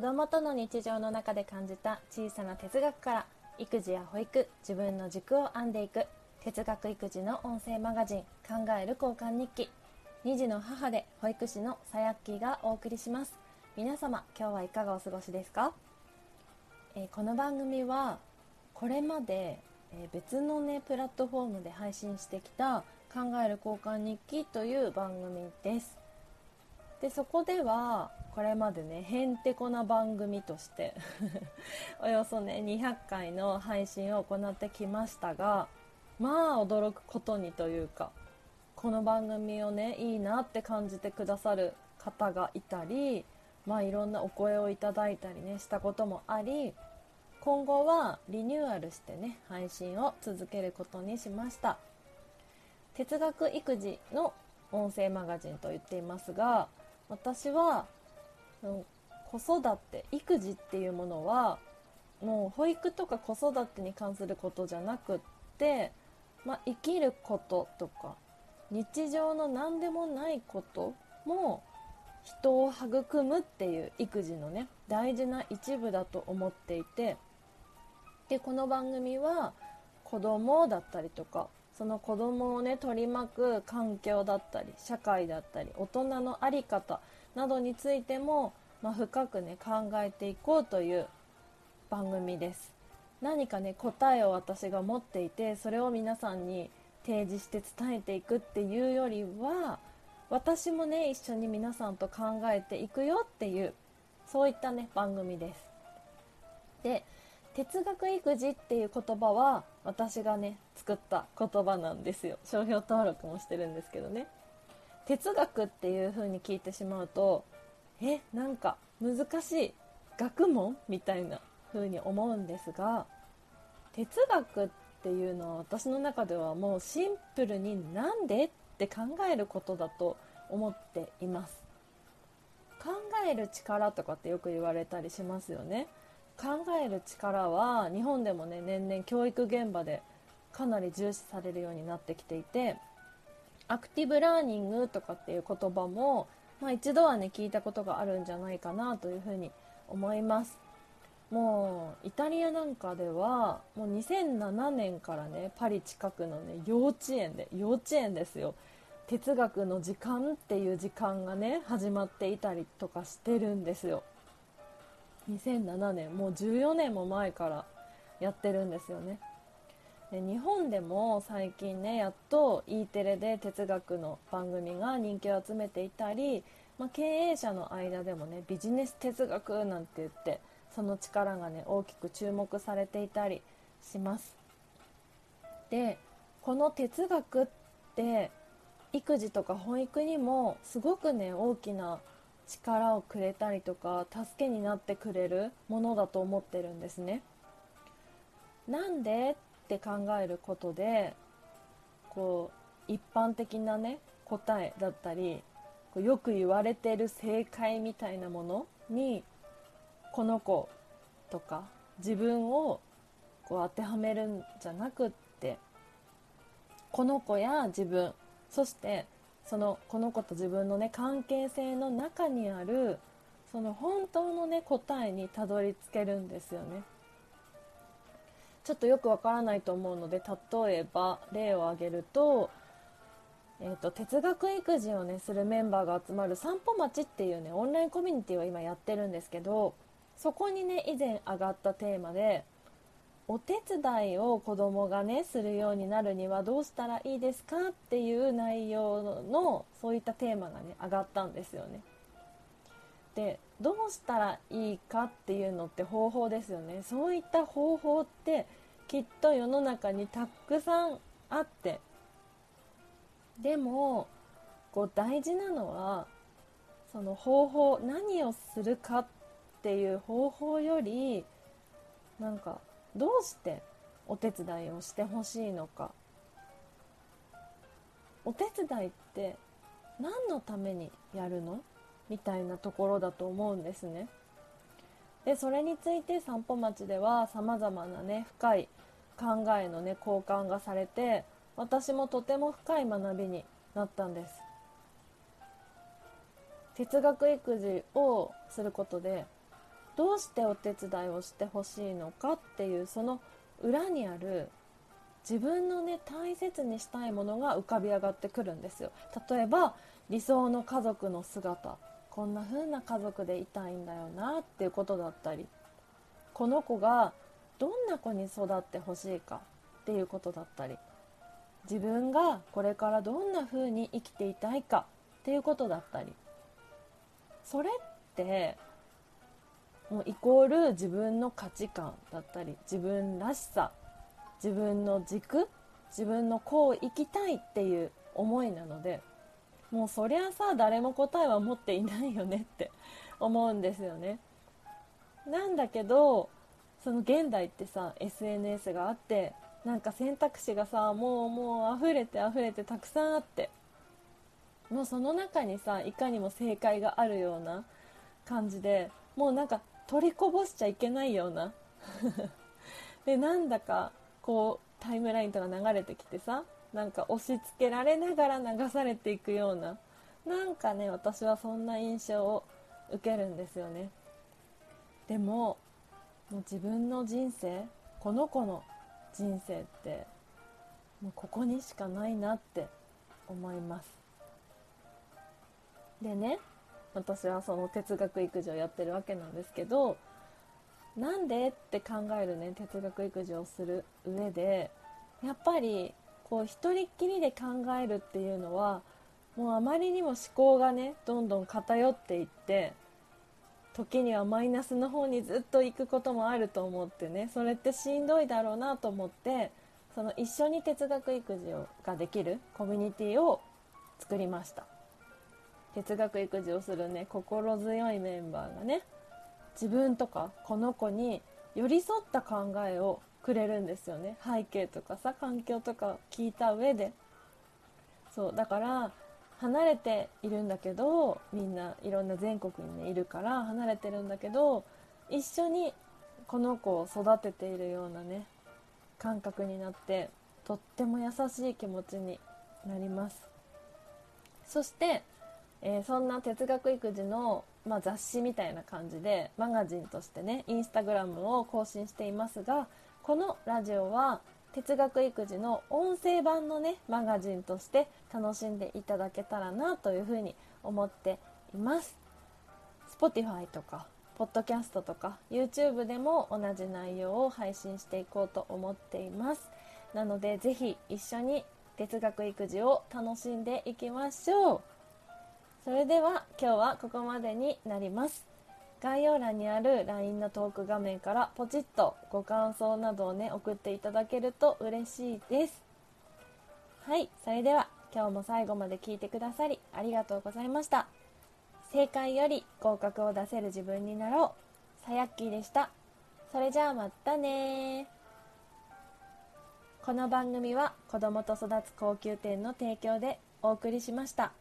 子供との日常の中で感じた小さな哲学から育児や保育自分の軸を編んでいく哲学育児の音声マガジン「考える交換日記」2児の母で保育士のさやっきーがお送りします。皆様今日はいかがお過ごしですか、えー、この番組はこれまで、えー、別のねプラットフォームで配信してきた「考える交換日記」という番組です。でそこではこれまでねへんてこな番組として およそね200回の配信を行ってきましたがまあ驚くことにというかこの番組をねいいなって感じてくださる方がいたりまあいろんなお声をいただいたりねしたこともあり今後はリニューアルしてね配信を続けることにしました。哲学育児の音声マガジンと言っていますが私は子育て育児っていうものはもう保育とか子育てに関することじゃなくって、まあ、生きることとか日常の何でもないことも人を育むっていう育児のね大事な一部だと思っていてでこの番組は子供だったりとかその子供をね取り巻く環境だったり社会だったり大人の在り方などについても、まあ、深くね考えていこうという番組です。何かね答えを私が持っていてそれを皆さんに提示して伝えていくっていうよりは私もね一緒に皆さんと考えていくよっていうそういったね番組です。で哲学育児っていう言葉は私がね作った言葉なんですよ。商標登録もしてるんですけどね。哲学っていう風に聞いてしまうとえなんか難しい学問みたいな風に思うんですが哲学っていうのは私の中ではもうシンプルになんでって考えることだと思っています。考える力とかってよく言われたりしますよね。考える力は日本でもね年々教育現場でかなり重視されるようになってきていてアクティブラーニングとかっていう言葉も、まあ、一度はね聞いたことがあるんじゃないかなというふうに思います。もうイタリアなんかではもう2007年からねパリ近くのね幼稚園で幼稚園ですよ。哲学の時間っていう時間がね始まっていたりとかしてるんですよ。2007年もう14年も前からやってるんですよね。で日本でも最近ねやっと E テレで哲学の番組が人気を集めていたり、まあ、経営者の間でもねビジネス哲学なんて言ってその力がね大きく注目されていたりします。でこの哲学って育児とか保育にもすごくね大きな力をくれたりとか助けになってくれるものだと思ってるんですね。なんでって考えることでこう一般的なね答えだったりよく言われてる正解みたいなものにこの子とか自分をこう当てはめるんじゃなくってこの子や自分そしてそのこの子と自分のね関係性の中にあるその本当のね答えにたどり着けるんですよね。ちょっとよくわからないと思うので例えば例を挙げると,、えーと、哲学育児をねするメンバーが集まる散歩町っていうねオンラインコミュニティを今やってるんですけどそこにね以前上がったテーマでお手伝いを子供がねするようになるにはどうしたらいいですかっていう内容のそういったテーマがね上がったんですよね。でどうしたらいいかっていうのって方法ですよねそういった方法ってきっと世の中にたくさんあってでもこう大事なのはその方法何をするかっていう方法よりなんかどうしてお手伝いをしてほしいのか。お手伝いって何のためにやるの？みたいなところだと思うんですね。でそれについて散歩町ではさまざまなね深い考えのね交換がされて私もとても深い学びになったんです。哲学育児をすることでどうしてお手伝いをしてほしいのかっていうその裏にある自分のね大切にしたいものが浮かび上がってくるんですよ。例えば理想の家族の姿。こんな風な家族でいたいんだよなっていうことだったり。この子がどんな子に育ってほしいかっていうことだったり。自分がこれからどんな風に生きていたいかっていうことだったり。それってもうイコール自分の価値観だったり自分らしさ自分の軸自分のこう生きたいっていう思いなのでもうそりゃさ誰も答えは持っていないよねって 思うんですよね。なんだけどその現代ってさ SNS があってなんか選択肢がさもうもう溢れて溢れてたくさんあってもうその中にさいかにも正解があるような感じでもうなんか取りこぼしちゃいけないような。でなんだかこうタイムラインとか流れてきてさなんか押し付けられながら流されていくようななんかね私はそんな印象を受けるんですよね。でももう自分の人生この子の人生ってもうここにしかないなって思います。でね私はその哲学育児をやってるわけなんですけどなんでって考えるね哲学育児をする上でやっぱりこう一人っきりで考えるっていうのはもうあまりにも思考がねどんどん偏っていって時にはマイナスの方にずっと行くこともあると思ってねそれってしんどいだろうなと思ってその一緒に哲学育児をができるコミュニティを作りました。哲学育児をするね心強いメンバーがね自分とかこの子に寄り添った考えをくれるんですよね。背景とかさ環境とか聞いた上で。そうだから離れているんだけどみんないろんな全国に、ね、いるから離れてるんだけど一緒にこの子を育てているようなね感覚になってとっても優しい気持ちになります。そしてえー、そんな哲学育児の、まあ、雑誌みたいな感じでマガジンとしてねインスタグラムを更新していますがこのラジオは哲学育児の音声版のねマガジンとして楽しんでいただけたらなというふうに思っています。Spotify とかポッドキャストとか YouTube でも同じ内容を配信していこうと思っています。なのでぜひ一緒に哲学育児を楽しんでいきましょう。それでは今日はここまでになります。概要欄にある LINE のトーク画面からポチッとご感想などをね送っていただけると嬉しいです。はいそれでは今日も最後まで聞いてくださりありがとうございました。正解より合格を出せる自分になろう。さやっきーでした。それじゃあまたねこの番組は子供と育つ高級店の提供でお送りしました。